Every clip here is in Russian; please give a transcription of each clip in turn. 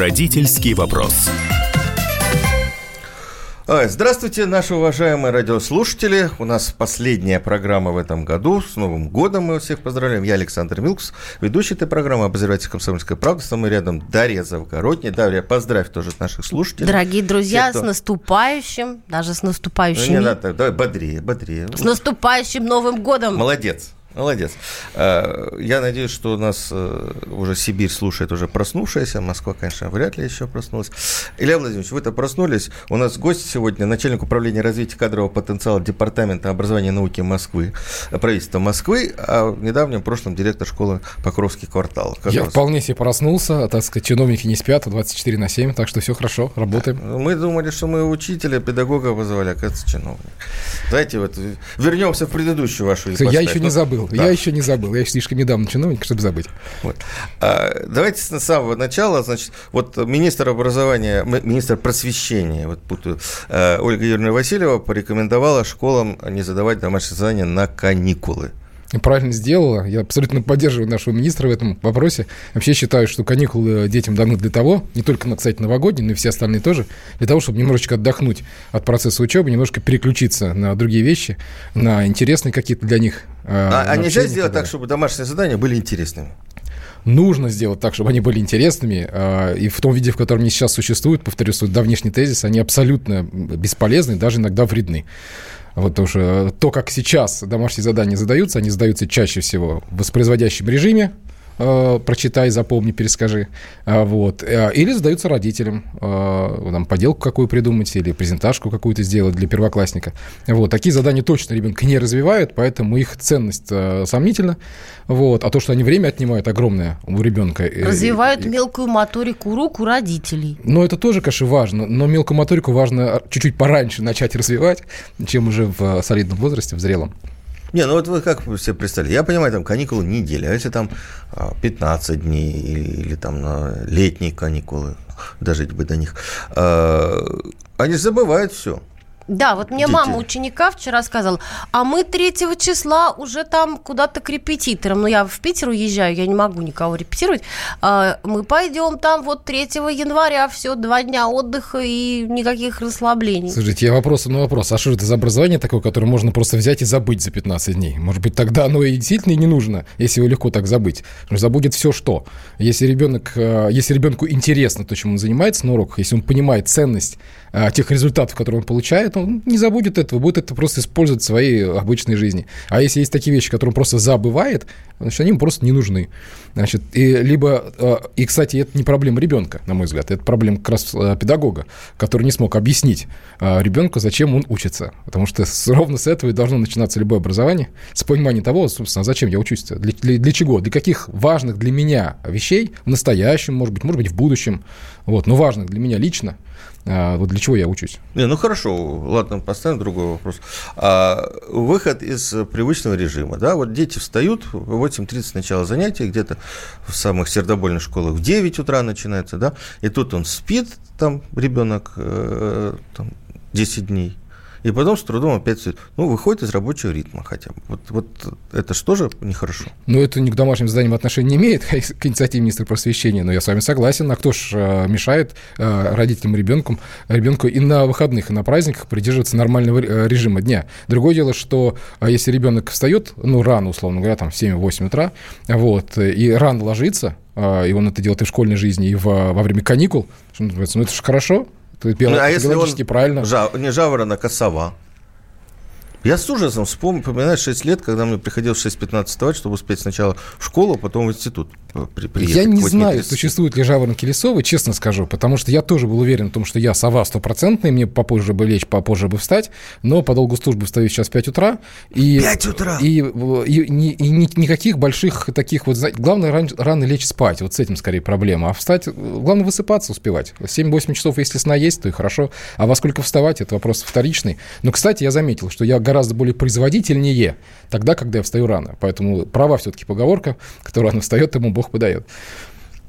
Родительский вопрос. Здравствуйте, наши уважаемые радиослушатели. У нас последняя программа в этом году. С Новым годом мы всех поздравляем. Я Александр Милкус, ведущий этой программы, обозреватель «Комсомольской правды». Со мной рядом Дарья Завгородняя. Дарья, поздравь тоже наших слушателей. Дорогие друзья, Все, кто... с наступающим, даже с наступающим. Ну, не надо, давай бодрее, бодрее. С наступающим Новым годом. Молодец. Молодец. Э, я надеюсь, что у нас э, уже Сибирь слушает уже проснувшаяся. Москва, конечно, вряд ли еще проснулась. Илья Владимирович, вы-то проснулись. У нас гость сегодня, начальник управления развития кадрового потенциала Департамента образования и науки Москвы, правительства Москвы, а в недавнем прошлом директор школы Покровский квартал. Как я вполне себе проснулся, так сказать, чиновники не спят, 24 на 7, так что все хорошо, работаем. Мы думали, что мы учителя, педагога вызывали, а оказывается, чиновник. Давайте вот вернемся в предыдущую вашу Я еще не забыл забыл. Да. Я еще не забыл. Я еще слишком недавно чиновник, чтобы забыть. Вот. А, давайте с самого начала. Значит, вот министр образования, министр просвещения, вот путаю, а, Ольга Юрьевна Васильева порекомендовала школам не задавать домашние задания на каникулы правильно сделала. Я абсолютно поддерживаю нашего министра в этом вопросе. Вообще считаю, что каникулы детям даны для того, не только, кстати, новогодние, но и все остальные тоже, для того, чтобы немножечко отдохнуть от процесса учебы, немножко переключиться на другие вещи, на интересные какие-то для них. А, а нельзя сделать так, чтобы домашние задания были интересными? нужно сделать так, чтобы они были интересными. А, и в том виде, в котором они сейчас существуют, повторюсь, свой давнишний тезис, они абсолютно бесполезны, даже иногда вредны. Вот потому что то, как сейчас домашние задания задаются, они задаются чаще всего в воспроизводящем режиме, э, прочитай, запомни, перескажи. Э, вот. Э, или задаются родителям, там, поделку какую придумать или презентажку какую-то сделать для первоклассника. Вот. Такие задания точно ребенка не развивают, поэтому их ценность сомнительна. Вот. А то, что они время отнимают огромное у ребенка. Развивают и, мелкую моторику рук у родителей. Ну, это тоже, конечно, важно. Но мелкую моторику важно чуть-чуть пораньше начать развивать, чем уже в солидном возрасте, в зрелом. Не, ну вот вы как себе представили? Я понимаю, там каникулы неделя, а если там 15 а, дней или, или там на летние каникулы, дожить бы до них, а, они забывают все. Да, вот мне Дети. мама ученика вчера сказала, а мы 3 числа уже там куда-то к репетиторам. Ну, я в Питер уезжаю, я не могу никого репетировать. А, мы пойдем там вот 3 января, все, два дня отдыха и никаких расслаблений. Слушайте, я вопрос на вопрос. А что это за образование такое, которое можно просто взять и забыть за 15 дней? Может быть, тогда оно и действительно не нужно, если его легко так забыть. Забудет все, что. Если ребенок, э, если ребенку интересно то, чем он занимается на уроках, если он понимает ценность а, тех результатов, которые он получает, он не забудет этого, будет это просто использовать в своей обычной жизни. А если есть такие вещи, которые он просто забывает, значит, они ему просто не нужны. Значит, и либо, а, и, кстати, это не проблема ребенка, на мой взгляд, это проблема как раз а, педагога, который не смог объяснить ребенку, зачем он учится. Потому что ровно с этого и должно начинаться любое образование, с понимания того, собственно, зачем я учусь, для, для, для чего, для каких важных для меня вещей в настоящем, может быть, может быть, в будущем, вот, но важных для меня лично – вот для чего я учусь? Не, ну хорошо, ладно, поставим другой вопрос. А, выход из привычного режима, да, вот дети встают, в 8.30 начало занятия, где-то в самых сердобольных школах в 9 утра начинается, да, и тут он спит, там ребенок э, там, 10 дней, и потом с трудом опять ну, выходит из рабочего ритма хотя бы. Вот, вот это что же нехорошо? Ну, это ни к домашним заданиям отношения не имеет, к инициативе министра просвещения, но я с вами согласен. А кто ж э, мешает э, родителям ребенку, ребенку и на выходных, и на праздниках придерживаться нормального э, режима дня? Другое дело, что если ребенок встает, ну, рано, условно говоря, там в 7-8 утра, вот, и рано ложится, и он это делает и в школьной жизни, и в, во время каникул, что называется, ну, это же хорошо, это ну, а если он правильно. Жа, не жаворонок, а сова? Я с ужасом вспомнил, вспоминаю 6 лет, когда мне приходилось в 6.15 вставать, чтобы успеть сначала в школу, а потом в институт при, приехать. Я не знаю, существует ли жаворонки лесовые, честно скажу, потому что я тоже был уверен в том, что я сова стопроцентная, мне попозже бы лечь, попозже бы встать, но по долгу службы встаю сейчас в 5 утра. И, 5 утра? И, и, и, и, и никаких больших таких вот... Главное ран, рано лечь спать, вот с этим скорее проблема. А встать, главное высыпаться успевать. 7-8 часов, если сна есть, то и хорошо. А во сколько вставать, это вопрос вторичный. Но, кстати, я заметил, что я гораздо более производительнее тогда, когда я встаю рано. Поэтому права все-таки поговорка, кто рано встает, ему Бог подает.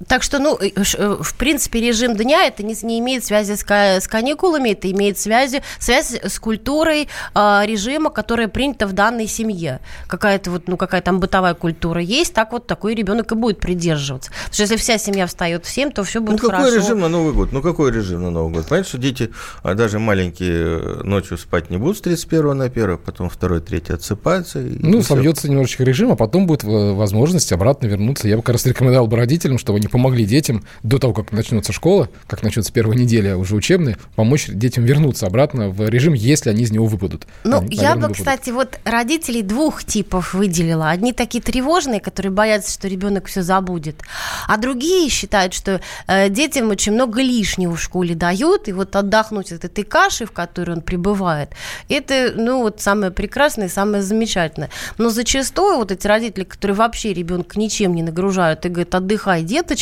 Так что, ну, в принципе, режим дня это не, не имеет связи с, с каникулами, это имеет связи, связь с культурой э, режима, которая принята в данной семье. Какая-то вот, ну, какая там бытовая культура есть, так вот такой ребенок и будет придерживаться. Потому что если вся семья встает в 7, то все будет ну, какой хорошо. режим на Новый год? Ну, какой режим на Новый год? Понятно, что дети, а даже маленькие, ночью спать не будут с 31 на 1, потом 2 3 отсыпаются. ну, собьется немножечко режим, а потом будет возможность обратно вернуться. Я бы как раз рекомендовал бы родителям, чтобы они помогли детям до того, как начнется школа, как начнется первая неделя уже учебная, помочь детям вернуться обратно в режим, если они из него выпадут. Ну, они, я бы, выпадут. кстати, вот родителей двух типов выделила. Одни такие тревожные, которые боятся, что ребенок все забудет, а другие считают, что э, детям очень много лишнего в школе дают, и вот отдохнуть от этой каши, в которой он пребывает, это, ну, вот самое прекрасное и самое замечательное. Но зачастую вот эти родители, которые вообще ребенка ничем не нагружают и говорят, отдыхай, деточка,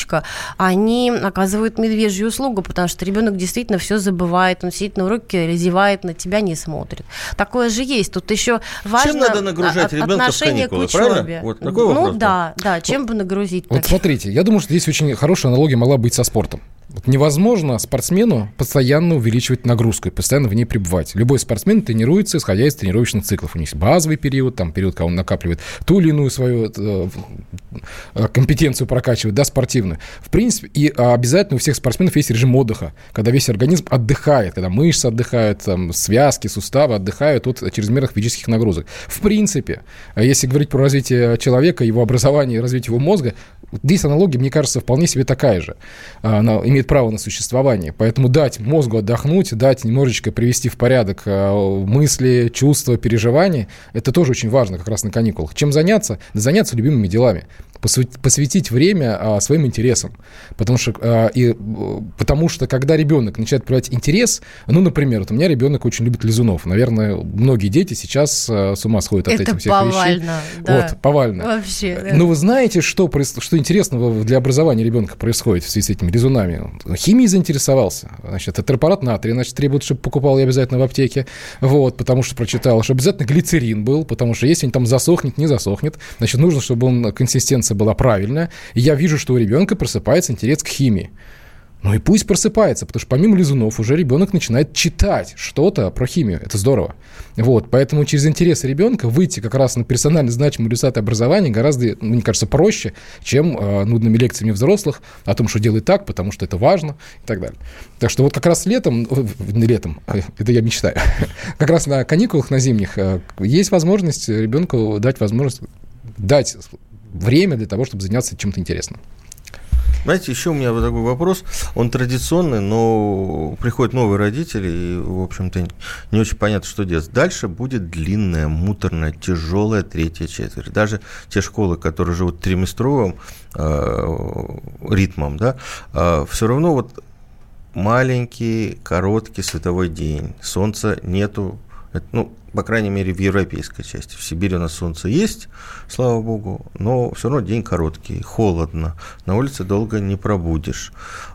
они оказывают медвежью услугу, потому что ребенок действительно все забывает, он сидит на уроке, зевает, на тебя не смотрит. Такое же есть. Тут еще важно чем надо нагружать ребенка отношение в каникулы, к учебе. Правильно? Вот такой ну вопрос, да, да, чем бы нагрузить. Вот так? смотрите, я думаю, что здесь очень хорошая аналогия могла быть со спортом. Вот невозможно спортсмену постоянно увеличивать нагрузку и постоянно в ней пребывать. Любой спортсмен тренируется, исходя из тренировочных циклов. У них есть базовый период, там период, когда он накапливает ту или иную свою э, э, компетенцию прокачивает, да, спортивную. В принципе, и обязательно у всех спортсменов есть режим отдыха, когда весь организм отдыхает, когда мышцы отдыхают, там, связки, суставы отдыхают от чрезмерных физических нагрузок. В принципе, если говорить про развитие человека, его образование и развитие его мозга, здесь аналогия, мне кажется, вполне себе такая же. Она имеет право на существование. Поэтому дать мозгу отдохнуть, дать немножечко привести в порядок э, мысли, чувства, переживания, это тоже очень важно как раз на каникулах. Чем заняться? заняться любимыми делами посвятить время а, своим интересам. Потому что, а, и, потому что когда ребенок начинает проявлять интерес, ну, например, вот у меня ребенок очень любит лизунов. Наверное, многие дети сейчас с ума сходят от Это этих всех повально, вещей. Да. Вот, повально. Вообще. Да. Но ну, вы знаете, что, что интересного для образования ребенка происходит в связи с этими лизунами? Химией заинтересовался. Значит, это препарат натрия, значит, требует, чтобы покупал я обязательно в аптеке. Вот, потому что прочитал, что обязательно глицерин был, потому что если он там засохнет, не засохнет, значит, нужно, чтобы он консистенция была правильная, и я вижу, что у ребенка просыпается интерес к химии. Ну и пусть просыпается, потому что помимо лизунов уже ребенок начинает читать что-то про химию. Это здорово. Вот, поэтому через интерес ребенка выйти как раз на персонально значимые результаты образования гораздо, ну, мне кажется, проще, чем э, нудными лекциями взрослых о том, что делай так, потому что это важно и так далее. Так что вот как раз летом, не летом, а, это я мечтаю, как раз на каникулах на зимних э, есть возможность ребенку дать возможность дать время для того, чтобы заняться чем-то интересным. Знаете, еще у меня вот такой вопрос. Он традиционный, но приходят новые родители, и, в общем-то, не очень понятно, что делать. Дальше будет длинная, муторная, тяжелая третья четверть. Даже те школы, которые живут триместровым э, ритмом, да, э, все равно вот маленький, короткий световой день. Солнца нету. Это, ну, по крайней мере, в европейской части. В Сибири у нас солнце есть, слава богу, но все равно день короткий, холодно, на улице долго не пробудешь.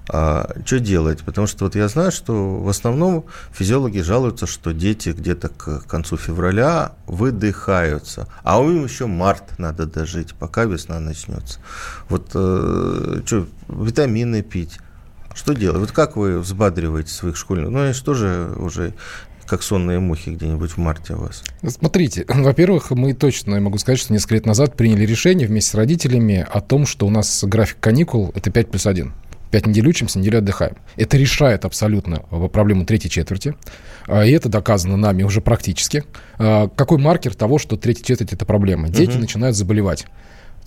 А, что делать? Потому что вот я знаю, что в основном физиологи жалуются, что дети где-то к концу февраля выдыхаются, а у них еще март надо дожить, пока весна начнется. Вот э, что, витамины пить, что делать? Вот как вы взбадриваете своих школьников? Ну, они же тоже уже как сонные мухи где-нибудь в марте у вас? Смотрите, во-первых, мы точно, я могу сказать, что несколько лет назад приняли решение вместе с родителями о том, что у нас график каникул – это 5 плюс 1. Пять недель учимся, неделю отдыхаем. Это решает абсолютно проблему третьей четверти. А, и это доказано нами уже практически. А, какой маркер того, что третья четверть – это проблема? Дети угу. начинают заболевать.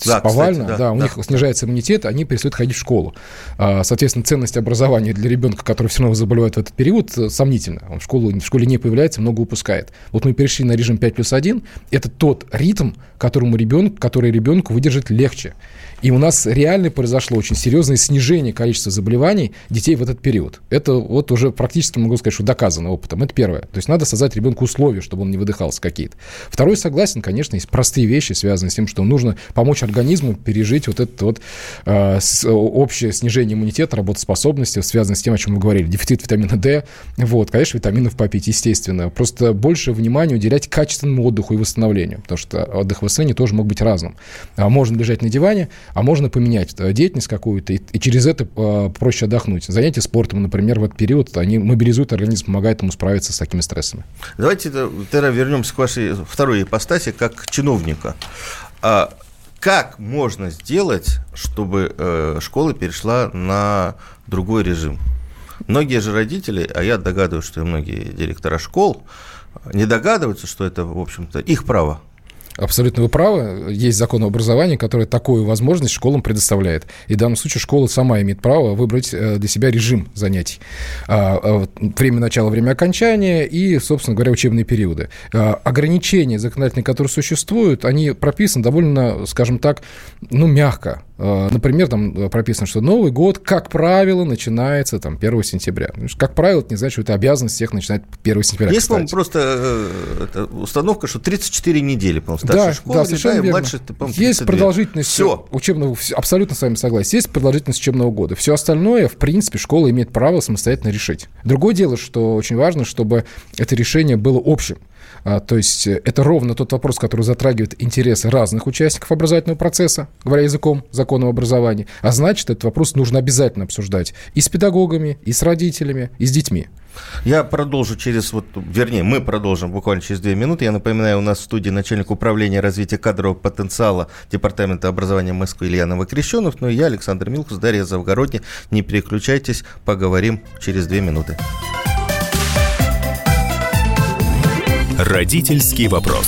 Да, повально, кстати, да, да, у да, них снижается иммунитет, они перестают ходить в школу. А, соответственно, ценность образования для ребенка, который все равно заболевает в этот период, э, сомнительна. Он в, школу, в школе не появляется, много упускает. Вот мы перешли на режим 5 плюс 1. Это тот ритм, которому ребенок, который ребенку выдержать легче. И у нас реально произошло очень серьезное снижение количества заболеваний детей в этот период. Это вот уже практически, могу сказать, что доказано опытом. Это первое. То есть надо создать ребенку условия, чтобы он не выдыхался какие-то. Второй, согласен, конечно, есть простые вещи, связанные с тем, что нужно помочь организму пережить вот это вот э, общее снижение иммунитета, работоспособности, связанное с тем, о чем мы говорили, дефицит витамина D, вот, конечно, витаминов попить, естественно. Просто больше внимания уделять качественному отдыху и восстановлению, потому что отдых в восстановлении тоже мог быть разным. А можно лежать на диване, а можно поменять э, деятельность какую-то, и, и через это э, проще отдохнуть. Занятия спортом, например, в этот период, они мобилизуют организм, помогают ему справиться с такими стрессами. Давайте тогда вернемся к вашей второй ипостаси, как чиновника. А как можно сделать, чтобы э, школа перешла на другой режим? Многие же родители, а я догадываюсь, что и многие директора школ, не догадываются, что это, в общем-то, их право Абсолютно вы правы. Есть закон об образовании, который такую возможность школам предоставляет. И в данном случае школа сама имеет право выбрать э, для себя режим занятий. А, а, время начала, время окончания и, собственно говоря, учебные периоды. А, ограничения законодательные, которые существуют, они прописаны довольно, скажем так, ну, мягко. Например, там э, прописано, что Новый год, как правило, начинается там 1 сентября. Как правило, это не значит, что это обязанность всех начинать 1 сентября. Есть, по-моему, просто э, установка, что 34 недели, по-моему, старшей да, школы, да, совершенно верно. младше, Есть продолжительность Все. учебного, абсолютно с вами согласен, есть продолжительность учебного года. Все остальное, в принципе, школа имеет право самостоятельно решить. Другое дело, что очень важно, чтобы это решение было общим. А, то есть э, это ровно тот вопрос, который затрагивает интересы разных участников образовательного процесса, говоря языком закона об образовании. А значит, этот вопрос нужно обязательно обсуждать и с педагогами, и с родителями, и с детьми. Я продолжу через, вот, вернее, мы продолжим буквально через две минуты. Я напоминаю, у нас в студии начальник управления развития кадрового потенциала Департамента образования Москвы Илья Новокрещенов, ну и я, Александр Милкус, Дарья Завгородний. Не переключайтесь, поговорим через две минуты. Родительский вопрос.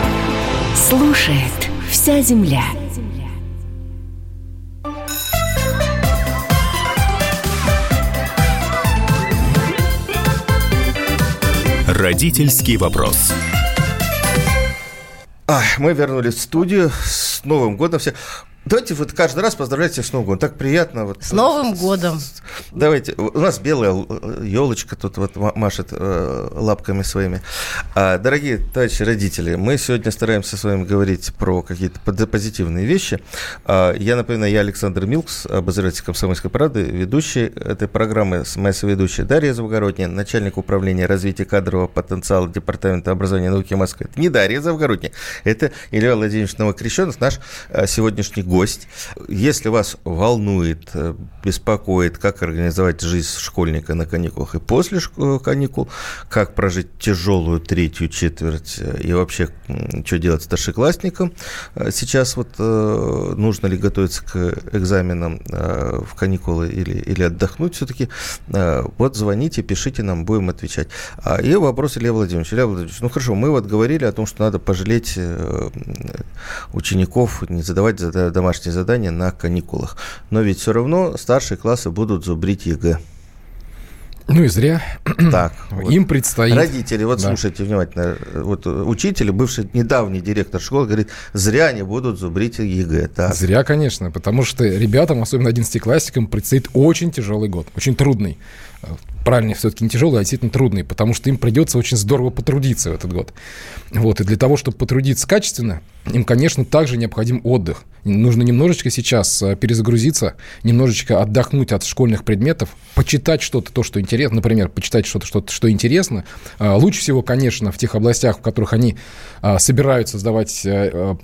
Слушает вся земля. Родительский вопрос. А, мы вернулись в студию с Новым годом. Все. Давайте вот каждый раз поздравлять всех с Новым годом. Так приятно. Вот. С Новым годом. Давайте. У нас белая елочка тут вот машет э, лапками своими. А, дорогие товарищи родители, мы сегодня стараемся с вами говорить про какие-то позитивные вещи. А, я напоминаю, я Александр Милкс, обозреватель «Комсомольской правды», ведущий этой программы, моя соведущая Дарья Завгородняя, начальник управления развития кадрового потенциала Департамента образования и науки Москвы. Это не Дарья Завгородняя, это Илья Владимирович Новокрещенов, наш э, сегодняшний гость. Если вас волнует, э, беспокоит, как организовать жизнь школьника на каникулах и после э, каникул, как прожить тяжелую третью четверть э, и вообще, что делать старшеклассникам, сейчас вот нужно ли готовиться к экзаменам в каникулы или, или отдохнуть все-таки, вот звоните, пишите нам, будем отвечать. А И вопрос Илья Владимирович. Илья Владимирович, ну хорошо, мы вот говорили о том, что надо пожалеть учеников, не задавать домашние задания на каникулах. Но ведь все равно старшие классы будут зубрить ЕГЭ. Ну и зря. Так, им предстоит. Родители, вот да. слушайте внимательно, вот учитель, бывший недавний директор школы, говорит, зря они будут зубрить ЕГЭ. Так. Зря, конечно, потому что ребятам, особенно одиннадцатиклассникам, предстоит очень тяжелый год, очень трудный правильнее, все-таки не тяжелый, а действительно трудный, потому что им придется очень здорово потрудиться в этот год. Вот, и для того, чтобы потрудиться качественно, им, конечно, также необходим отдых. Нужно немножечко сейчас э, перезагрузиться, немножечко отдохнуть от школьных предметов, почитать что-то, то, что интересно, например, почитать что-то, что, что интересно. А, лучше всего, конечно, в тех областях, в которых они а, собираются сдавать э, э,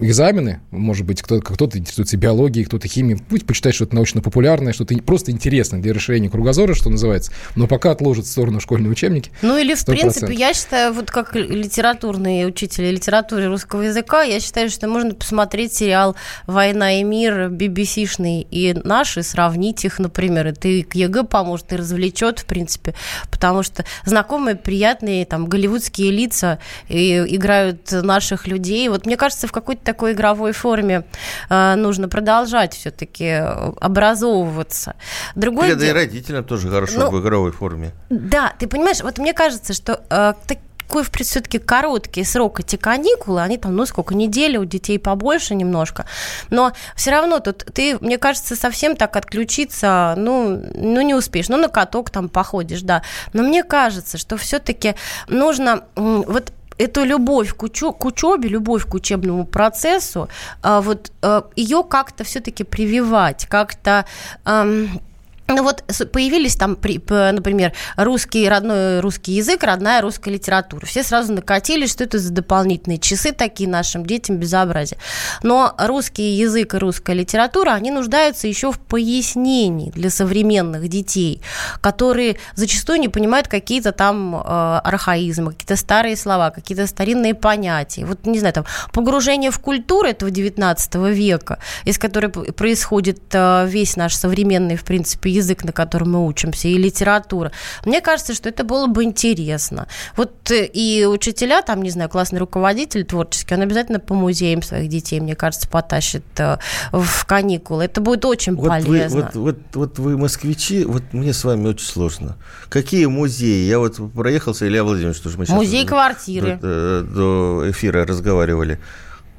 экзамены, может быть, кто-то, кто-то интересуется биологией, кто-то химией, пусть почитать что-то научно-популярное, что-то просто интересное для решения расширение кругозора, что называется, но пока отложат в сторону школьные учебники. Ну или, в 100%. принципе, я считаю, вот как литературный учитель литературы русского языка, я считаю, что можно посмотреть сериал «Война и мир» BBC-шный и наши, сравнить их, например. Это и к ЕГЭ поможет, и развлечет, в принципе, потому что знакомые, приятные, там, голливудские лица и играют наших людей. Вот мне кажется, в какой-то такой игровой форме э, нужно продолжать все-таки образовываться. Другой Это дел... и родителям тоже хорошо ну, в игровой форме. Да, ты понимаешь, вот мне кажется, что э, такой все-таки короткий срок эти каникулы, они там, ну, сколько, недели, у детей побольше немножко, но все равно тут ты, мне кажется, совсем так отключиться, ну, ну не успеешь, ну, на каток там походишь, да, но мне кажется, что все-таки нужно вот эту любовь к, учё, к учебе, любовь к учебному процессу, а, вот а, ее как-то все-таки прививать, как-то ну вот появились там, например, русский, родной русский язык, родная русская литература. Все сразу накатились, что это за дополнительные часы такие нашим детям безобразие. Но русский язык и русская литература, они нуждаются еще в пояснении для современных детей, которые зачастую не понимают какие-то там э, архаизмы, какие-то старые слова, какие-то старинные понятия. Вот, не знаю, там, погружение в культуру этого 19 века, из которой происходит э, весь наш современный, в принципе, язык, на котором мы учимся, и литература. Мне кажется, что это было бы интересно. Вот э, и учителя, там, не знаю, классный руководитель творческий, он обязательно по музеям своих детей, мне кажется, потащит э, в каникулы. Это будет очень вот полезно. Вы, вот, вот, вот вы москвичи, вот мне с вами очень сложно. Какие музеи? Я вот проехался, Илья Владимирович, что же мы сейчас Музей квартиры. До, до эфира разговаривали.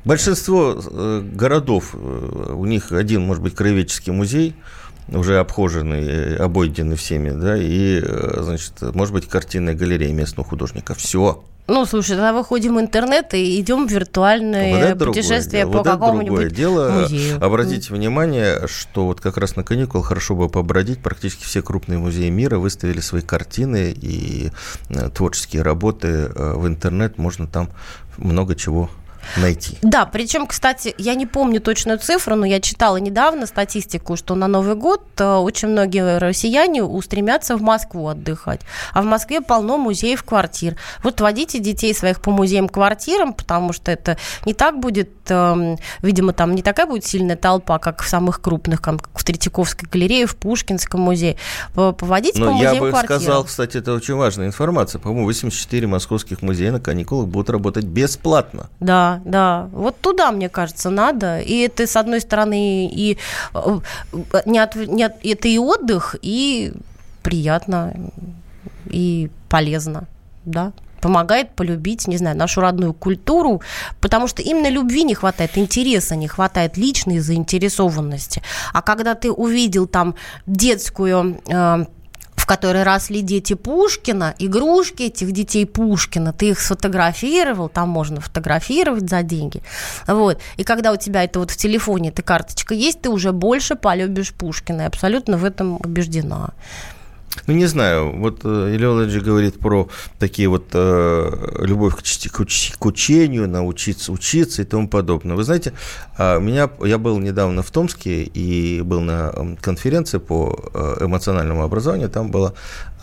Большинство э, городов, у них один, может быть, краеведческий музей, уже обхоженный, э, обойденный всеми, да, и, э, значит, может быть, картинная галерея местного художника. Все. Ну, слушай, тогда выходим в интернет и идем в виртуальное вот путешествие по вот какому-нибудь дело. музею. Обратите mm. внимание, что вот как раз на каникул хорошо бы побродить. Практически все крупные музеи мира выставили свои картины и э, творческие работы в интернет. Можно там много чего найти. Да, причем, кстати, я не помню точную цифру, но я читала недавно статистику, что на Новый год э, очень многие россияне устремятся в Москву отдыхать. А в Москве полно музеев квартир. Вот водите детей своих по музеям квартирам, потому что это не так будет, эм, видимо, там не такая будет сильная толпа, как в самых крупных, как в Третьяковской галерее, в Пушкинском музее. Поводите но по музеям я бы квартирам. сказал, кстати, это очень важная информация. По-моему, 84 московских музея на каникулах будут работать бесплатно. Да, да, Вот туда, мне кажется, надо. И это, с одной стороны, и э, не от, не от, это и отдых, и приятно, и полезно, да помогает полюбить, не знаю, нашу родную культуру, потому что именно любви не хватает, интереса не хватает, личной заинтересованности. А когда ты увидел там детскую э, в которой росли дети Пушкина, игрушки этих детей Пушкина, ты их сфотографировал, там можно фотографировать за деньги. Вот. И когда у тебя это вот в телефоне эта карточка есть, ты уже больше полюбишь Пушкина. Я абсолютно в этом убеждена. Ну, не знаю, вот э, Илья Владимирович говорит про такие вот э, любовь к, к, к учению, научиться учиться и тому подобное. Вы знаете, э, меня, я был недавно в Томске и был на конференции по э, эмоциональному образованию, там была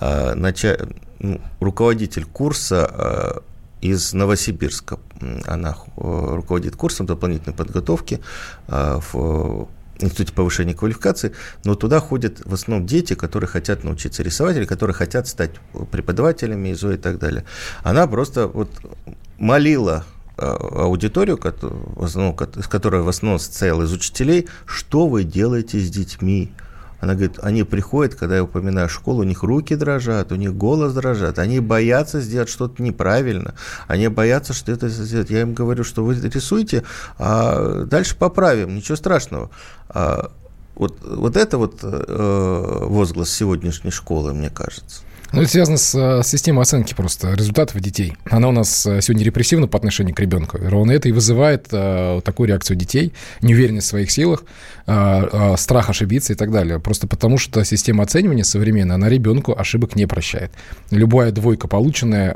э, нача... ну, руководитель курса э, из Новосибирска. Она э, руководит курсом дополнительной подготовки в институте повышения квалификации, но туда ходят в основном дети, которые хотят научиться рисовать или которые хотят стать преподавателями ИЗО и так далее. Она просто вот молила а, аудиторию, которая в основном состояла из учителей, что вы делаете с детьми, она говорит, они приходят, когда я упоминаю школу, у них руки дрожат, у них голос дрожат, они боятся сделать что-то неправильно, они боятся, что это сделать. Я им говорю, что вы рисуйте, а дальше поправим, ничего страшного. А вот, вот это вот э, возглас сегодняшней школы, мне кажется. Ну, это связано с, с системой оценки просто результатов детей. Она у нас сегодня репрессивна по отношению к ребенку. Ровно это и вызывает а, такую реакцию детей, неуверенность в своих силах, страх ошибиться и так далее. Просто потому, что система оценивания современная, она ребенку ошибок не прощает. Любая двойка, полученная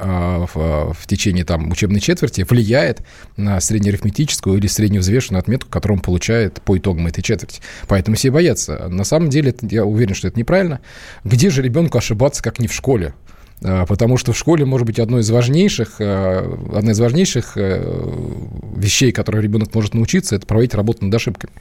в, в течение там, учебной четверти, влияет на среднеарифметическую или средневзвешенную отметку, которую он получает по итогам этой четверти. Поэтому все боятся. На самом деле, я уверен, что это неправильно. Где же ребенку ошибаться, как не в школе? А, потому что в школе, может быть, одно из важнейших, а, одна из важнейших э, вещей, которые ребенок может научиться, это проводить работу над ошибками.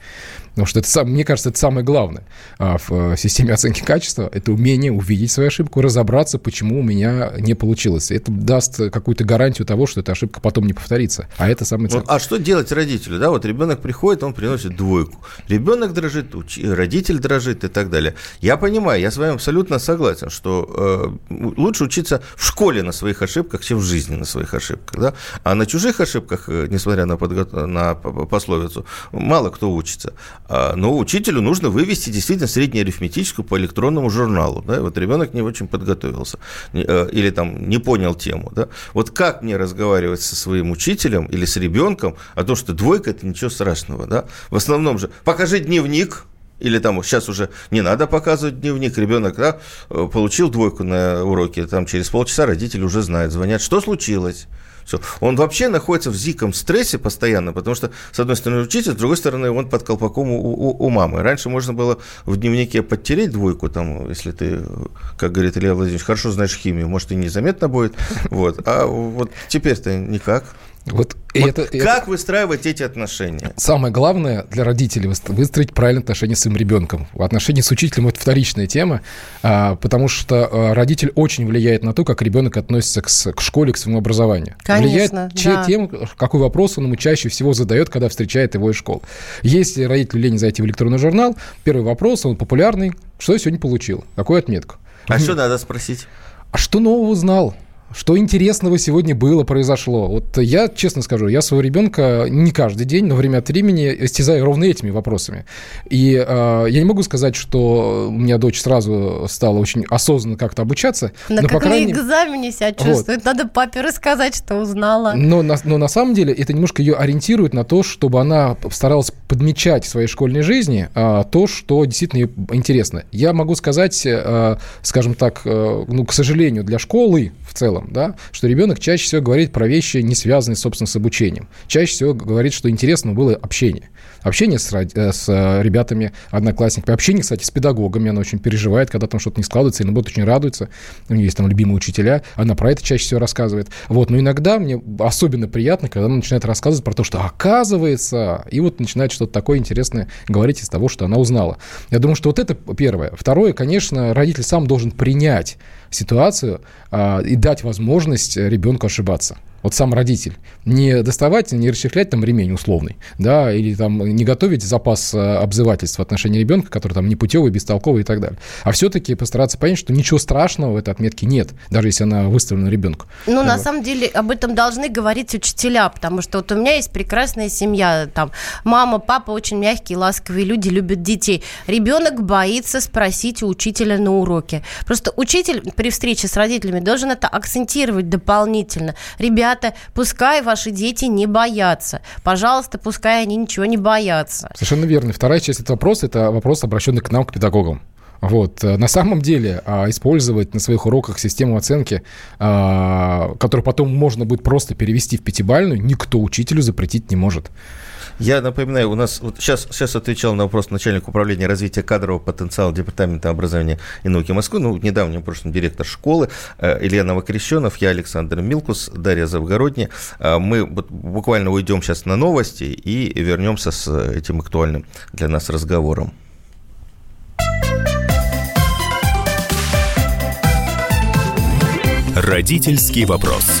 Потому что это, мне кажется, это самое главное а, в э, системе оценки качества. Это умение увидеть свою ошибку, разобраться, почему у меня не получилось. Это даст какую-то гарантию того, что эта ошибка потом не повторится. А это самое ценное. А что делать родителю? Да, вот ребенок приходит, он приносит двойку. Ребенок дрожит, уч... родитель дрожит и так далее. Я понимаю, я с вами абсолютно согласен, что э, лучше учиться в школе на своих ошибках, чем в жизни на своих ошибках. Да? А на чужих ошибках, э, несмотря на, подго... на пословицу, мало кто учится. А, но учителю нужно вывести действительно среднеарифметическую по электронному журналу. Да? Вот ребенок не очень подготовился э, или там не понял тему. Да? Вот как мне разговаривать со своим учителем или с ребенком о том, что двойка – это ничего страшного. Да? В основном же покажи дневник, или там сейчас уже не надо показывать дневник, ребенок да, э, получил двойку на уроке, там через полчаса родители уже знают, звонят, что случилось, все. Он вообще находится в диком стрессе постоянно, потому что, с одной стороны, учитель, с другой стороны, он под колпаком у, у, у мамы. Раньше можно было в дневнике подтереть двойку, там, если ты, как говорит Илья Владимирович, хорошо знаешь химию, может, и незаметно будет. Вот. А вот теперь-то никак. Вот, вот это, как это... выстраивать эти отношения? Самое главное для родителей выстроить правильные отношения с своим ребенком. Отношения с учителем это вторичная тема, а, потому что а, родитель очень влияет на то, как ребенок относится к, к школе, к своему образованию. Конечно, влияет да. тем, какой вопрос он ему чаще всего задает, когда встречает его из школы. Если родителю лень зайти в электронный журнал, первый вопрос, он популярный, что я сегодня получил, какую отметку? А что надо спросить? А что нового узнал? Что интересного сегодня было, произошло? Вот я, честно скажу, я своего ребенка не каждый день, но время от времени истязаю ровно этими вопросами. И э, я не могу сказать, что у меня дочь сразу стала очень осознанно как-то обучаться. На но, как по крайней... на экзамене себя чувствует. Вот. Надо папе рассказать, что узнала. Но на, но на самом деле это немножко ее ориентирует на то, чтобы она старалась подмечать в своей школьной жизни а, то, что действительно ей интересно. Я могу сказать, а, скажем так, а, ну, к сожалению, для школы в целом, да, что ребенок чаще всего говорит про вещи, не связанные, собственно, с обучением. Чаще всего говорит, что интересно было общение. Общение с, э, с э, ребятами, одноклассниками. Общение, кстати, с педагогами. Она очень переживает, когда там что-то не складывается, и наоборот очень радуется. У нее есть там любимые учителя. Она про это чаще всего рассказывает. Вот. Но иногда мне особенно приятно, когда она начинает рассказывать про то, что оказывается, и вот начинает что-то такое интересное говорить из того, что она узнала. Я думаю, что вот это первое. Второе, конечно, родитель сам должен принять ситуацию а, и дать возможность ребенку ошибаться вот сам родитель. Не доставать, не расчехлять там ремень условный, да, или там не готовить запас э, обзывательств в отношении ребенка, который там непутевый, бестолковый и так далее. А все-таки постараться понять, что ничего страшного в этой отметке нет, даже если она выставлена ребенку. Ну, на самом деле, об этом должны говорить учителя, потому что вот у меня есть прекрасная семья, там, мама, папа очень мягкие, ласковые люди, любят детей. Ребенок боится спросить у учителя на уроке. Просто учитель при встрече с родителями должен это акцентировать дополнительно. Ребята, ребята, пускай ваши дети не боятся. Пожалуйста, пускай они ничего не боятся. Совершенно верно. Вторая часть этого вопроса – это вопрос, обращенный к нам, к педагогам. Вот. На самом деле а, использовать на своих уроках систему оценки, а, которую потом можно будет просто перевести в пятибальную, никто учителю запретить не может. Я напоминаю, у нас вот сейчас, сейчас отвечал на вопрос начальник управления развития кадрового потенциала Департамента образования и науки Москвы, ну, недавнем прошлом директор школы э, Илья Новокрещенов, я Александр Милкус, Дарья Завгородня. Э, мы буквально уйдем сейчас на новости и вернемся с этим актуальным для нас разговором. Родительский вопрос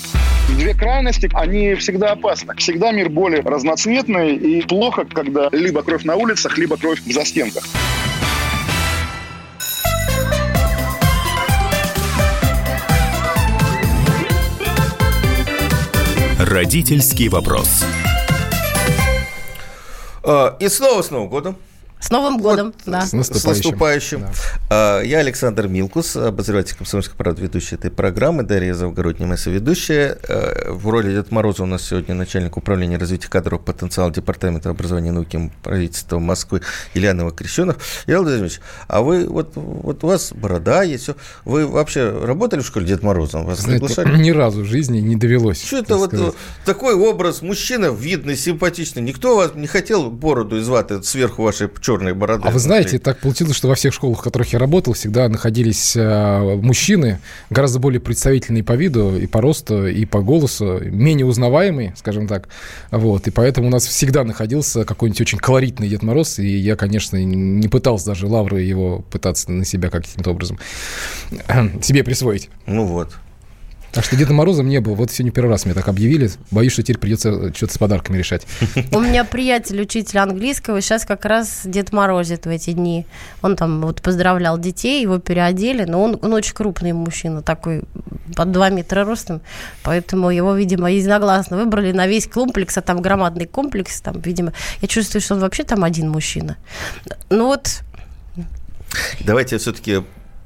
Две крайности, они всегда опасны. Всегда мир более разноцветный и плохо, когда либо кровь на улицах, либо кровь в застенках. Родительский вопрос. А, И снова с Новым годом. С Новым годом, да. С наступающим. А, Я Александр Милкус, обозреватель «Комсомольской правды», ведущий этой программы. Дарья Завгородняя, соведущая. А, В роли Деда Мороза у нас сегодня начальник управления развития кадрового потенциала Департамента образования и науки правительства Москвы Ильянова Крещенов. Илья Владимирович, а вы, вот, вот у вас борода есть, всё. вы вообще работали в школе Дед Морозом? Вас Знаете, приглашали? ни разу в жизни не довелось. Что это вот сказать. э, такой образ мужчина видный, симпатичный? Никто вас не хотел бороду из ваты сверху вашей черной бороды? А вы знаете, так получилось, что во всех школах, в которых я работал, всегда находились э, мужчины, гораздо более представительные по виду, и по росту, и по голосу, менее узнаваемые, скажем так. Вот. И поэтому у нас всегда находился какой-нибудь очень колоритный Дед Мороз, и я, конечно, не пытался даже лавры его пытаться на себя каким-то образом себе присвоить. Ну вот. Так что Деда Мороза не было. Вот сегодня первый раз мне так объявили. Боюсь, что теперь придется что-то с подарками решать. У меня приятель, учитель английского, сейчас как раз Дед Морозит в эти дни. Он там вот поздравлял детей, его переодели, но он, он очень крупный мужчина, такой под 2 метра ростом, поэтому его, видимо, единогласно выбрали на весь комплекс, а там громадный комплекс, там, видимо, я чувствую, что он вообще там один мужчина. Ну вот, Давайте все-таки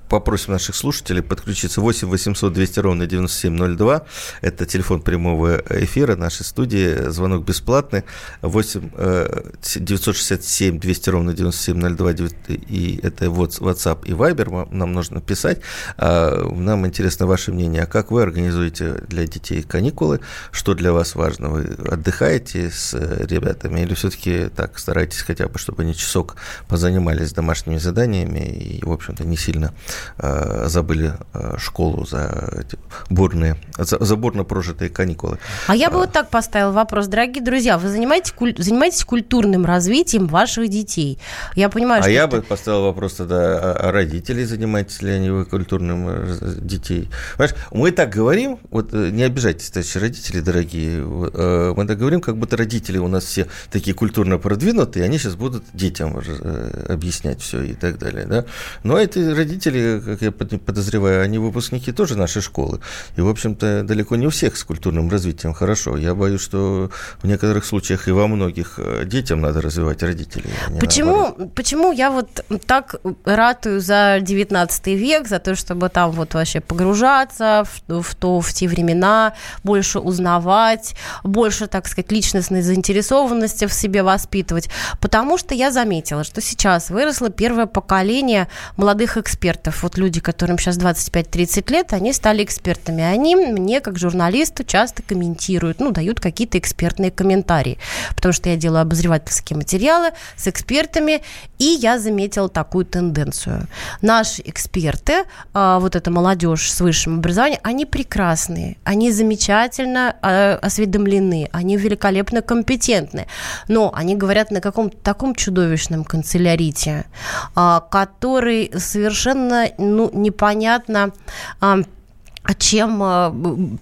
попросим наших слушателей подключиться 8 800 200 ровно 9702. Это телефон прямого эфира нашей студии. Звонок бесплатный. 8 э, 967 200 ровно 9702. И это вот WhatsApp и Viber. Нам нужно писать. А, Нам интересно ваше мнение. А как вы организуете для детей каникулы? Что для вас важно? Вы отдыхаете с э, ребятами или все-таки так стараетесь хотя бы, чтобы они часок позанимались домашними заданиями и, в общем-то, не сильно забыли школу за бурные, за, за бурно прожитые каникулы. А я бы вот так поставила вопрос. Дорогие друзья, вы занимаетесь, куль- занимаетесь культурным развитием ваших детей? Я понимаю, А что... я это- бы поставил вопрос тогда, а, а родителей занимаетесь ли они вы культурным э, детей? Понимаешь, мы так говорим, вот э, не обижайтесь, товарищи родители дорогие, э, мы так говорим, как будто родители у нас все такие культурно продвинутые, они сейчас будут детям объяснять все и так далее, да? Но эти родители, как я под- подозреваю, они выпускники тоже нашей школы, и, в общем-то, далеко не у всех с культурным развитием хорошо. Я боюсь, что в некоторых случаях и во многих э, детям надо развивать родителей. а наоборот. Почему, почему я вот так ратую за 19 век, за то, чтобы там вот вообще погружаться в, в то, в те времена, больше узнавать, больше, так сказать, личностной заинтересованности в себе воспитывать? Потому что я заметила, что сейчас выросло первое поколение молодых экспертов. Вот люди, которым сейчас 25-30 лет, они стали экспертами. Они мне, как журналисту, часто комментируют, ну, дают какие-то экспертные комментарии. Потому что я делаю обозревательские материалы с экспертами, и я заметила такую тенденцию. Наши эксперты, а, вот эта молодежь с высшим образованием, они прекрасные, они замечательно а, осведомлены, они великолепно компетентны, но они говорят на каком-то таком чудовищном канцелярите, а, который совершенно ну, непонятно чем, а, б-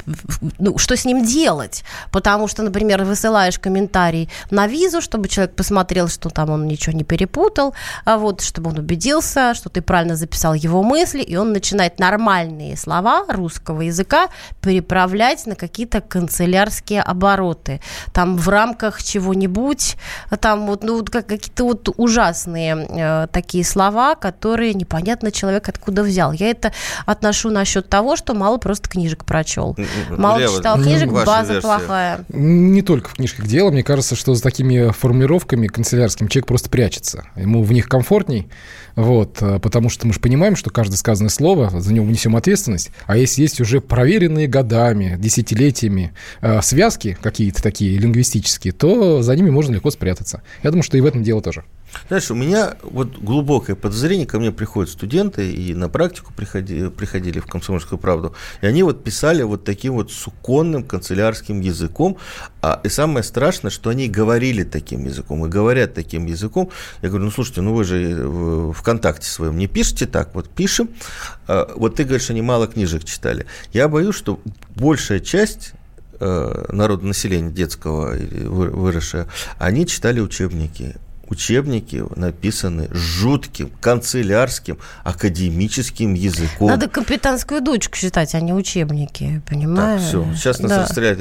ну, что с ним делать? Потому что, например, высылаешь комментарий на визу, чтобы человек посмотрел, что там он ничего не перепутал, а вот, чтобы он убедился, что ты правильно записал его мысли, и он начинает нормальные слова русского языка переправлять на какие-то канцелярские обороты. Там в рамках чего-нибудь, а там вот, ну, какие-то вот ужасные э, такие слова, которые непонятно человек откуда взял. Я это отношу насчет того, что мало мало просто книжек прочел. Мало Лево, читал книжек, база версия. плохая. Не только в книжках дело. Мне кажется, что за такими формулировками канцелярским человек просто прячется. Ему в них комфортней. Вот, э, потому что мы же понимаем, что каждое сказанное слово, за него внесем ответственность. А если есть уже проверенные годами, десятилетиями э, связки какие-то такие лингвистические, то за ними можно легко спрятаться. Я думаю, что и в этом дело тоже. Знаешь, у меня вот глубокое подозрение, ко мне приходят студенты и на практику приходили, приходили в «Комсомольскую правду», и они вот писали вот таким вот суконным канцелярским языком, а, и самое страшное, что они говорили таким языком и говорят таким языком. Я говорю, ну слушайте, ну вы же в ВКонтакте своем не пишете так, вот пишем. А, вот ты говоришь, они мало книжек читали. Я боюсь, что большая часть э, народонаселения детского выросшее, они читали учебники учебники написаны жутким, канцелярским, академическим языком. Надо капитанскую дочку читать, а не учебники, понимаешь? Так, все, сейчас нас да. расстреляют.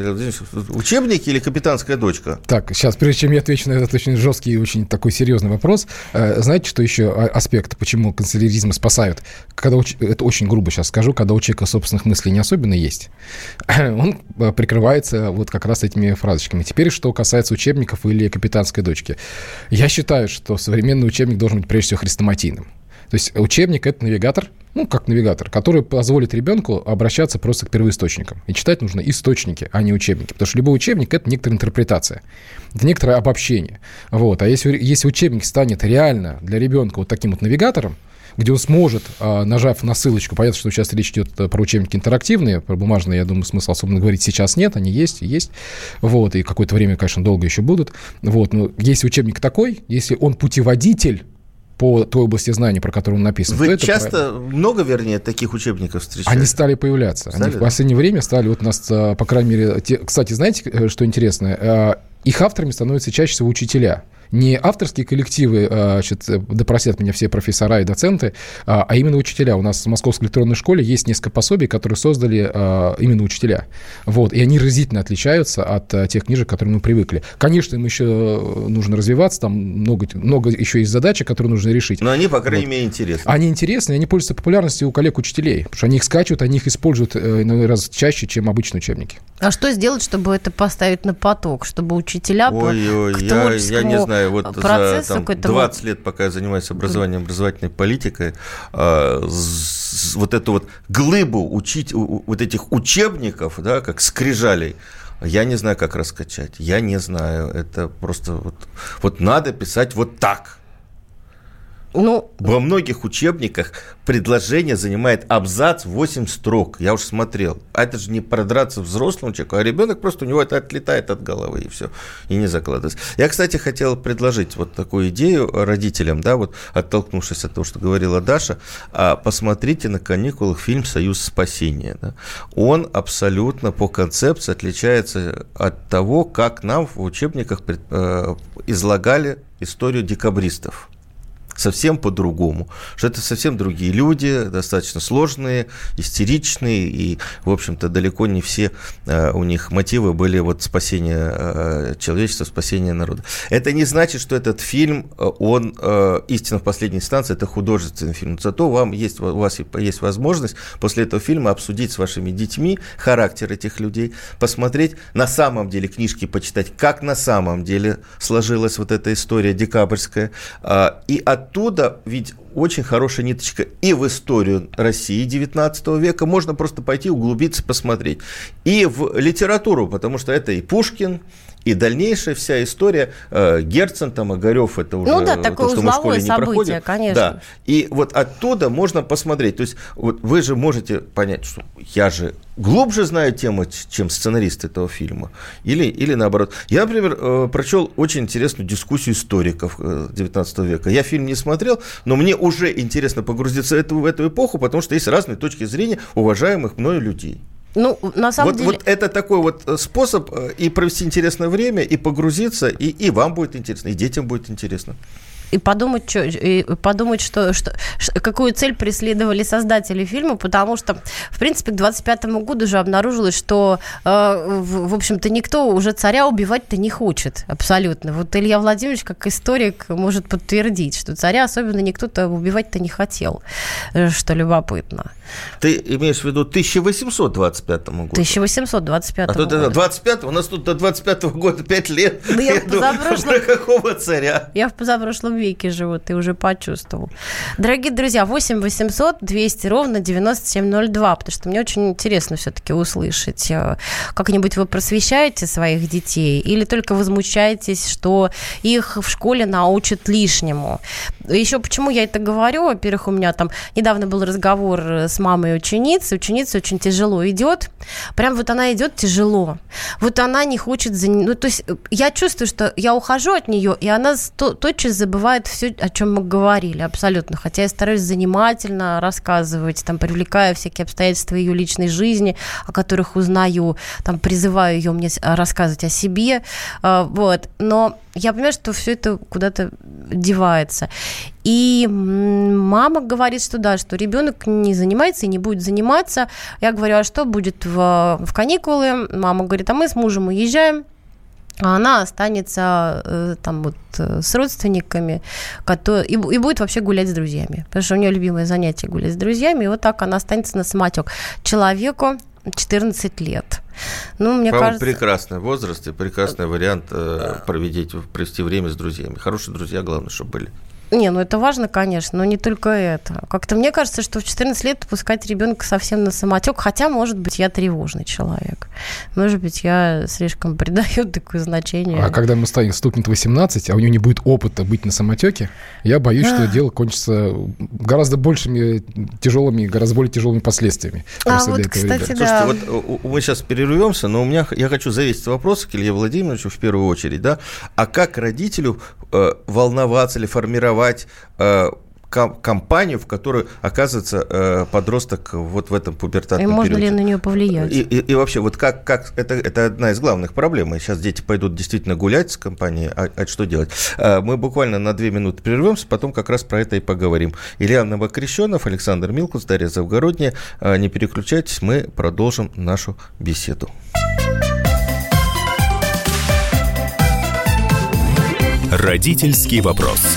Учебники или капитанская дочка? Так, сейчас, прежде чем я отвечу на этот очень жесткий и очень такой серьезный вопрос, э, знаете, что еще аспект, почему канцеляризм спасают? Когда. Это очень грубо сейчас скажу, когда у человека собственных мыслей не особенно есть, он э, прикрывается вот как раз этими фразочками. Теперь, что касается учебников или капитанской дочки. Я считаю, что современный учебник должен быть прежде всего хрестоматийным. То есть учебник – это навигатор, ну, как навигатор, который позволит ребенку обращаться просто к первоисточникам. И читать нужно источники, а не учебники. Потому что любой учебник – это некоторая интерпретация, это некоторое обобщение. Вот. А если, если учебник станет реально для ребенка вот таким вот навигатором, где он сможет, а, нажав на ссылочку, понятно, что сейчас речь идет про учебники интерактивные, про бумажные, я думаю, смысла особенно говорить сейчас нет, они есть, есть, вот, и какое-то время, конечно, долго еще будут, вот, но если учебник такой, если он путеводитель по той области знаний, про которую он написан. Вы часто, правильно. много, вернее, таких учебников встречаете? Они стали появляться. Стали, Они в последнее время стали, вот у нас, а, по крайней мере, те, кстати, знаете, э, что интересно? Их авторами становятся чаще всего учителя не авторские коллективы, а, значит, допросят меня все профессора и доценты, а, а именно учителя. У нас в Московской электронной школе есть несколько пособий, которые создали а, именно учителя. Вот, и они разительно отличаются от тех книжек, к которым мы привыкли. Конечно, им еще нужно развиваться, там много, много еще есть задачи, которые нужно решить. Но они, по крайней вот. мере, интересны. Они интересны, они пользуются популярностью у коллег-учителей, потому что они их скачивают, они их используют э, иной раз чаще, чем обычные учебники. А что сделать, чтобы это поставить на поток, чтобы учителя Ой-ой, я, я не знаю, вот за там, 20 лет, пока я занимаюсь образованием, образовательной политикой, э, вот эту вот глыбу учить, вот этих учебников, да, как скрижалей, я не знаю, как раскачать. Я не знаю. Это просто вот, вот надо писать вот так. Ну, Во многих учебниках предложение занимает абзац 8 строк. Я уж смотрел. А это же не продраться взрослому человеку, а ребенок просто у него это отлетает от головы и все, и не закладывается. Я, кстати, хотел предложить вот такую идею родителям, да, вот оттолкнувшись от того, что говорила Даша, а посмотрите на каникулах фильм «Союз спасения». Да. Он абсолютно по концепции отличается от того, как нам в учебниках э, излагали историю декабристов совсем по-другому, что это совсем другие люди, достаточно сложные, истеричные, и, в общем-то, далеко не все э, у них мотивы были вот спасение э, человечества, спасение народа. Это не значит, что этот фильм, э, он истинно в последней инстанции, это художественный фильм. Зато вам есть, у вас есть возможность после этого фильма обсудить с вашими детьми характер этих людей, посмотреть на самом деле книжки, почитать, как на самом деле сложилась вот эта история декабрьская, и от оттуда ведь очень хорошая ниточка и в историю России 19 века. Можно просто пойти углубиться, посмотреть. И в литературу, потому что это и Пушкин, и дальнейшая вся история э, Герцен, там, Огарев, это уже ну, да, такое то, что мы в школе не событие, проходим. конечно. Да. И вот оттуда можно посмотреть. То есть вот вы же можете понять, что я же глубже знаю тему, чем сценарист этого фильма. Или, или наоборот. Я, например, э, прочел очень интересную дискуссию историков 19 э, века. Я фильм не смотрел, но мне уже интересно погрузиться в эту, в эту эпоху, потому что есть разные точки зрения уважаемых мною людей. Ну, на самом вот, деле... Вот это такой вот э, способ э, и провести интересное время, и погрузиться, и, и вам будет интересно, и детям будет интересно. И подумать, что, и подумать что, что, какую цель преследовали создатели фильма, потому что, в принципе, к 25 году уже обнаружилось, что, э, в, в общем-то, никто уже царя убивать-то не хочет абсолютно. Вот Илья Владимирович, как историк, может подтвердить, что царя особенно никто-то убивать-то не хотел, э, что любопытно. Ты имеешь в виду 1825 году? 1825 а года. 25 у нас тут до 25 года 5 лет. Да я, я в позапрошлом... Про какого царя? Я в позапрошлом веке живу, ты уже почувствовал. Дорогие друзья, 8 800 200 ровно 9702, потому что мне очень интересно все-таки услышать, э, как-нибудь вы просвещаете своих детей или только возмущаетесь, что их в школе научат лишнему. Еще почему я это говорю? Во-первых, у меня там недавно был разговор с мамой ученицы. Ученица очень тяжело идет. Прям вот она идет тяжело. Вот она не хочет за... Ну, то есть я чувствую, что я ухожу от нее, и она тотчас забывает все, о чем мы говорили, абсолютно. Хотя я стараюсь занимательно рассказывать, там, привлекая всякие обстоятельства ее личной жизни, о которых узнаю, там, призываю ее мне рассказывать о себе, а, вот. Но я понимаю, что все это куда-то девается. И мама говорит, что да, что ребенок не занимается и не будет заниматься. Я говорю, а что будет в, в каникулы? Мама говорит, а мы с мужем уезжаем а она останется э, там вот э, с родственниками которые, и, и будет вообще гулять с друзьями. Потому что у нее любимое занятие гулять с друзьями, и вот так она останется на самотек. Человеку 14 лет. Ну, мне кажется... прекрасный возраст и прекрасный вариант э, проведить, провести время с друзьями. Хорошие друзья, главное, чтобы были. Не, ну это важно, конечно, но не только это. Как-то мне кажется, что в 14 лет пускать ребенка совсем на самотек, хотя, может быть, я тревожный человек. Может быть, я слишком придаю такое значение. А когда мы станем, стукнет 18, а у него не будет опыта быть на самотеке, я боюсь, что дело кончится гораздо большими тяжелыми, гораздо более тяжелыми последствиями. А вот, кстати, да. Слушайте, вот мы сейчас перервемся, но у меня я хочу завесить вопрос к Илье Владимировичу в первую очередь, да, а как родителю э, волноваться или формировать формировать э, компанию, в которой оказывается э, подросток вот в этом пубертатном и можно периоде. ли на нее повлиять? И, и, и вообще, вот как, как это, это одна из главных проблем. И сейчас дети пойдут действительно гулять с компанией, а, а что делать? Э, мы буквально на две минуты прервемся, потом как раз про это и поговорим. Илья Новокрещенов, Александр Милкус, Дарья Завгородняя. Не переключайтесь, мы продолжим нашу беседу. Родительский вопрос.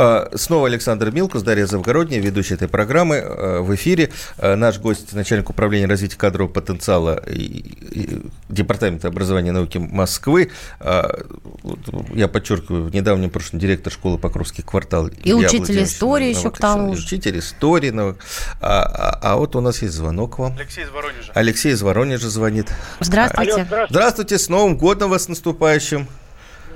А, снова Александр Милкус, Дарья Завгородняя, ведущая этой программы а, в эфире. А, наш гость, начальник управления развития кадрового потенциала Департамента образования и науки Москвы. Я подчеркиваю, в недавнем прошлом директор школы Покровский квартал. И Илья учитель истории еще к тому же. Учитель истории. А, а вот у нас есть звонок вам. Алексей из Воронежа. Алексей из Воронежа звонит. Здравствуйте. Алло, здравствуйте. Здравствуйте, с Новым годом вас наступающим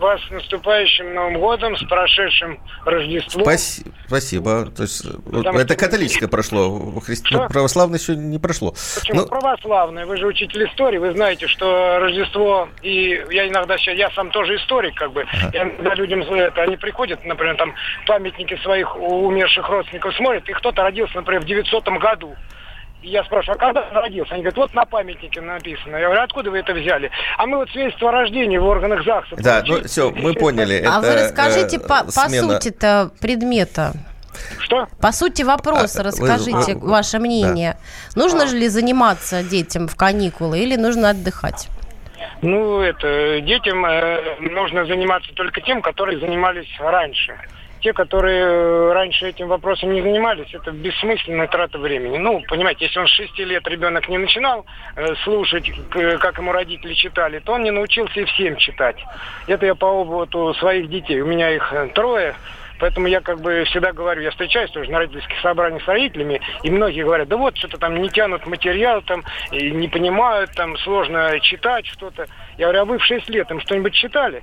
вас с наступающим Новым годом, с прошедшим Рождеством. Спасибо. Спасибо. То есть Потому это католическое прошло, христи... ну, православное еще не прошло. Почему? Ну... Православное. Вы же учитель истории, вы знаете, что Рождество, и я иногда, я сам тоже историк, как бы, ага. иногда людям это, они приходят, например, там памятники своих умерших родственников смотрят, и кто-то родился, например, в 900 году я спрашиваю, а когда он родился? Они говорят, вот на памятнике написано. Я говорю, откуда вы это взяли? А мы вот свидетельство о рождении в органах ЗАГСа. Да, ну все, мы поняли. А это, вы расскажите э, по, по сути-то предмета. Что? По сути вопроса а, расскажите вы, ваше мнение. Да. Нужно а. же ли заниматься детям в каникулы или нужно отдыхать? Ну, это детям э, нужно заниматься только тем, которые занимались раньше те, которые э, раньше этим вопросом не занимались, это бессмысленная трата времени. Ну, понимаете, если он с 6 лет ребенок не начинал э, слушать, как ему родители читали, то он не научился и всем читать. Это я по опыту своих детей. У меня их э, трое. Поэтому я как бы всегда говорю, я встречаюсь тоже на родительских собраниях с родителями, и многие говорят, да вот, что-то там не тянут материал, там, и не понимают, там, сложно читать что-то. Я говорю, а вы в 6 лет им что-нибудь читали?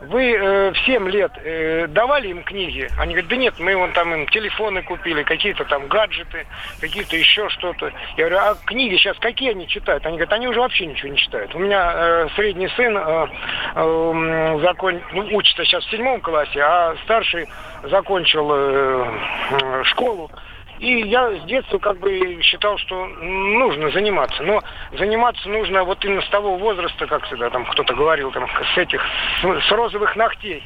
Вы э, в 7 лет э, давали им книги? Они говорят, да нет, мы вон там им телефоны купили, какие-то там гаджеты, какие-то еще что-то. Я говорю, а книги сейчас какие они читают? Они говорят, они уже вообще ничего не читают. У меня э, средний сын э, э, закон... ну, учится сейчас в седьмом классе, а старший закончил э, э, школу. И я с детства как бы считал, что нужно заниматься. Но заниматься нужно вот именно с того возраста, как всегда там кто-то говорил, там, с этих, с, с розовых ногтей.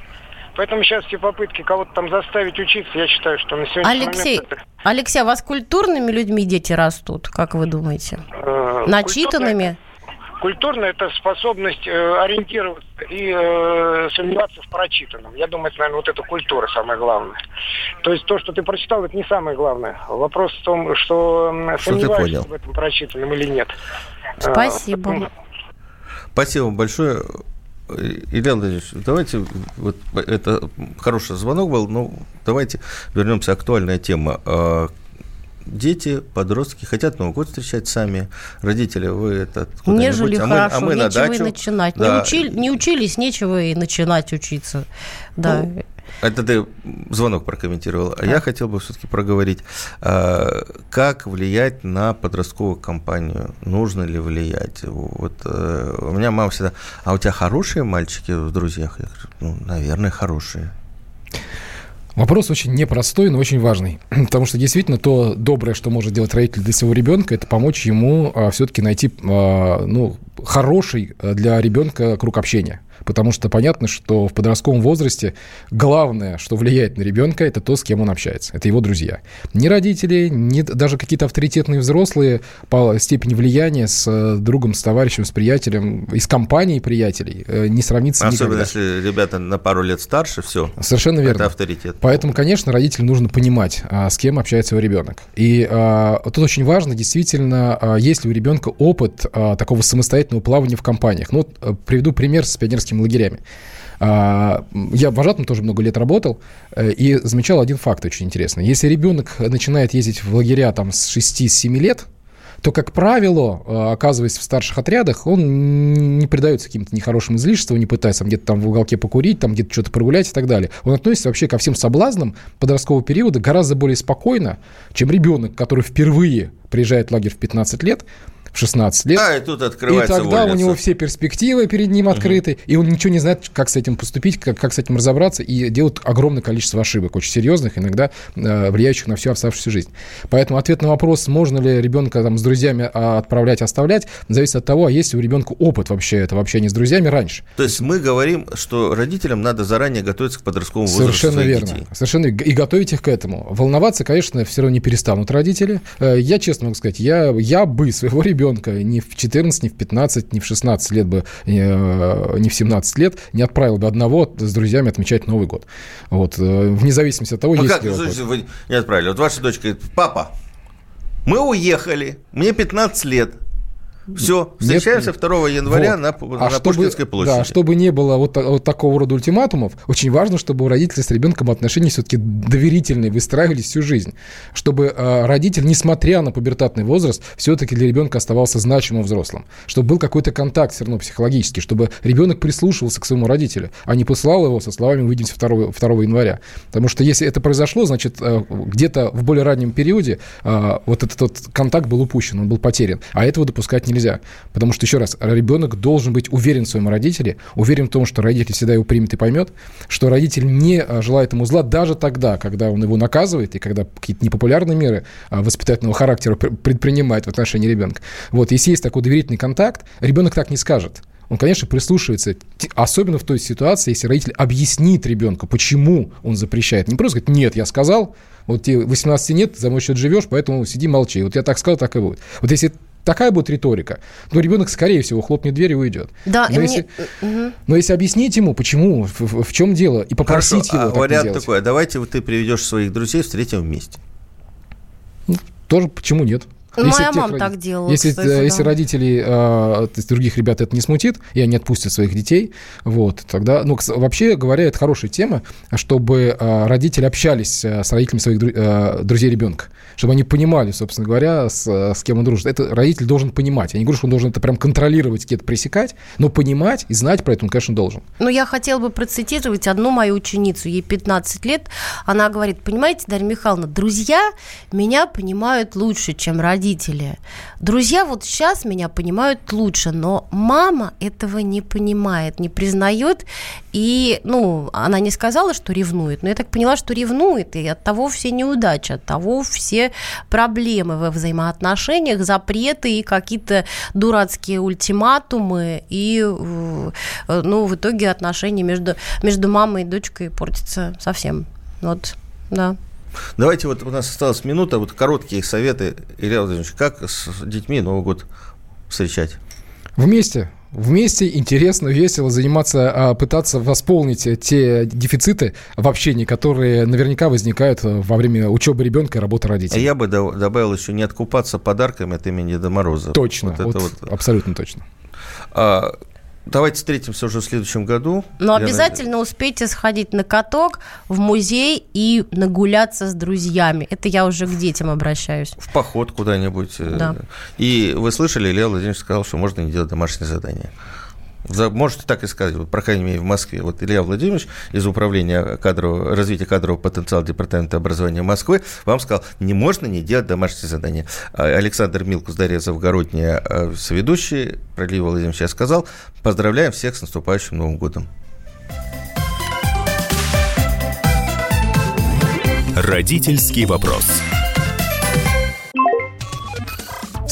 Поэтому сейчас все попытки кого-то там заставить учиться, я считаю, что на сегодняшний Алексей, момент... Это... Алексей, а у вас культурными людьми дети растут, как вы думаете? Э, Начитанными? Культурно это способность э, ориентироваться и э, сомневаться в прочитанном. Я думаю, это, наверное, вот эта культура самое главное. То есть то, что ты прочитал, это не самое главное. Вопрос в том, что, что сомневаешься в этом прочитанном или нет. Спасибо. А, Спасибо большое. Илья Владимирович, давайте, вот это хороший звонок был, но давайте вернемся. Актуальная тема а, дети, подростки хотят Новый год встречать сами. Родители, вы это Нежели а хорошо, мы, а мы нечего на дачу. и начинать. Да. Не, учили, не учились, нечего и начинать учиться. Да. Ну, это ты звонок прокомментировал. А я хотел бы все-таки проговорить, как влиять на подростковую компанию. Нужно ли влиять? Вот э, у меня мама всегда, а у тебя хорошие мальчики в друзьях? Я говорю, ну, наверное, хорошие. Вопрос очень непростой, но очень важный. Потому что действительно то доброе, что может делать родитель для своего ребенка, это помочь ему а, все-таки найти а, ну, хороший для ребенка круг общения. Потому что понятно, что в подростковом возрасте главное, что влияет на ребенка, это то, с кем он общается. Это его друзья. Ни родители, ни даже какие-то авторитетные взрослые по степени влияния с другом, с товарищем, с приятелем, из компании приятелей не сравнится Особенно никогда. если ребята на пару лет старше, все. Совершенно верно. Это авторитет. Поэтому, конечно, родителям нужно понимать, с кем общается его ребенок. И а, тут очень важно, действительно, а, есть ли у ребенка опыт а, такого самостоятельного плавания в компаниях. Ну, вот, приведу пример с пионерскими лагерями. Я вожатым тоже много лет работал и замечал один факт очень интересный. Если ребенок начинает ездить в лагеря там с 6-7 лет, то, как правило, оказываясь в старших отрядах, он не предается каким-то нехорошим излишествам, не пытается где-то там в уголке покурить, там где-то что-то прогулять и так далее. Он относится вообще ко всем соблазнам подросткового периода гораздо более спокойно, чем ребенок, который впервые приезжает в лагерь в 15 лет, в 16 лет. А, и тут открывается И тогда вольница. у него все перспективы перед ним открыты, угу. и он ничего не знает, как с этим поступить, как, как с этим разобраться, и делает огромное количество ошибок, очень серьезных, иногда э, влияющих на всю оставшуюся жизнь. Поэтому ответ на вопрос, можно ли ребенка там, с друзьями отправлять, оставлять, зависит от того, а есть ли у ребенка опыт вообще этого общения с друзьями раньше. То есть мы говорим, что родителям надо заранее готовиться к подростковому возрасту Совершенно верно. детей. Совершенно и готовить их к этому. Волноваться, конечно, все равно не перестанут родители. Я честно могу сказать, я, я бы своего ребенка не в 14, ни в 15, ни в 16 лет бы, э, ни в 17 лет не отправил бы одного с друзьями отмечать Новый год. Вот, э, вне зависимости от того, ну есть как, ли слушайте, вы не отправили? Вот ваша дочка говорит, папа, мы уехали, мне 15 лет, все, встречаемся Нет, 2 января вот. на, а на чтобы, Пушкинской площади. Да, чтобы не было вот, вот такого рода ультиматумов, очень важно, чтобы у родителей с ребенком отношения все-таки доверительные, выстраивались всю жизнь. Чтобы э, родитель, несмотря на пубертатный возраст, все-таки для ребенка оставался значимым взрослым. Чтобы был какой-то контакт все равно психологический, чтобы ребенок прислушивался к своему родителю, а не посылал его со словами «увидимся 2, 2 января». Потому что если это произошло, значит, э, где-то в более раннем периоде э, вот этот вот контакт был упущен, он был потерян. А этого допускать не нельзя. Потому что, еще раз, ребенок должен быть уверен в своем родителе, уверен в том, что родитель всегда его примет и поймет, что родитель не желает ему зла даже тогда, когда он его наказывает и когда какие-то непопулярные меры воспитательного характера предпринимает в отношении ребенка. Вот, если есть такой доверительный контакт, ребенок так не скажет он, конечно, прислушивается, особенно в той ситуации, если родитель объяснит ребенку, почему он запрещает. Не просто говорит, нет, я сказал, вот тебе 18 нет, за мой счет живешь, поэтому сиди, молчи. Вот я так сказал, так и будет. Вот если такая будет риторика, то ребенок, скорее всего, хлопнет дверь и уйдет. Да, но, и если, мне... но если объяснить ему, почему, в, в, в чем дело, и попросить Хорошо, его а так вариант не делать. такой, а давайте вот ты приведешь своих друзей, встретим вместе. Ну, тоже почему нет? Ну, если моя мама так делала. Если, кстати, да. если родителей э, то есть других ребят это не смутит, и они отпустят своих детей, вот, тогда, ну, вообще говоря, это хорошая тема, чтобы э, родители общались э, с родителями своих э, друзей ребенка, чтобы они понимали, собственно говоря, с, с кем он дружит. Это родитель должен понимать. Я не говорю, что он должен это прям контролировать, где-то пресекать, но понимать и знать про это он, конечно, должен. Ну, я хотела бы процитировать одну мою ученицу, ей 15 лет. Она говорит, понимаете, Дарья Михайловна, друзья меня понимают лучше, чем родители. Друзья вот сейчас меня понимают лучше, но мама этого не понимает, не признает. И, ну, она не сказала, что ревнует, но я так поняла, что ревнует, и от того все неудачи, от того все проблемы во взаимоотношениях, запреты и какие-то дурацкие ультиматумы, и, э, ну, в итоге отношения между, между мамой и дочкой портятся совсем. Вот, да. Давайте вот у нас осталась минута, вот короткие советы, Илья Владимирович, как с детьми Новый год встречать? Вместе. Вместе интересно, весело заниматься, а, пытаться восполнить те дефициты в общении, которые наверняка возникают во время учебы ребенка и работы родителей. Я бы добавил еще не откупаться подарками от имени Деда Мороза. Точно, вот вот, вот. абсолютно точно. А, Давайте встретимся уже в следующем году. Но Я обязательно надеюсь. успейте сходить на каток, в музей и нагуляться с друзьями. Это я уже к детям обращаюсь. В поход куда-нибудь. Э, да. И вы слышали, Илья Владимирович сказал, что можно не делать домашнее задание. Можете так и сказать, вот, по крайней мере, в Москве. Вот Илья Владимирович из Управления кадрового, развития кадрового потенциала Департамента образования Москвы вам сказал, не можно не делать домашние задания. А Александр Милкус, Дарья Завгородняя, а, соведущие, про Илья Владимирович сказал. Поздравляем всех с наступающим Новым годом. Родительский вопрос.